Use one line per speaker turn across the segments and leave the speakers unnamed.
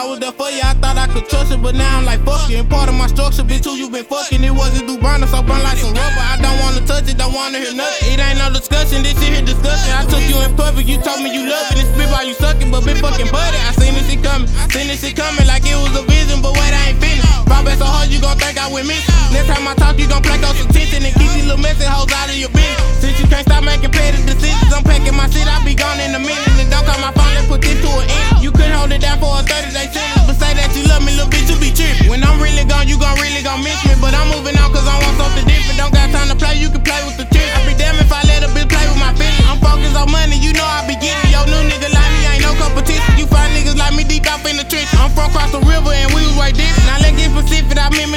I was there for you, I thought I could trust it, but now I'm like fuck you. And part of my structure, bitch, who you been fucking? It wasn't Dubana, so burn like some rubber. I don't wanna touch it, don't wanna hear nothing. It ain't no discussion, this shit here discussion. I took you in public, you told me you love it. It's spit while you sucking, but been fucking buddy. I seen this shit coming, seen this shit coming like it was a vision, but wait, I ain't finished. Rob so hard, you gon' think I went missing. Next time I talk, you gon' play those attention and keep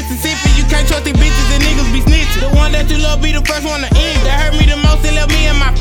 Mississippi. You can't trust these bitches and niggas be snitching. The one that you love be the first one to end. That hurt me the most and left me and my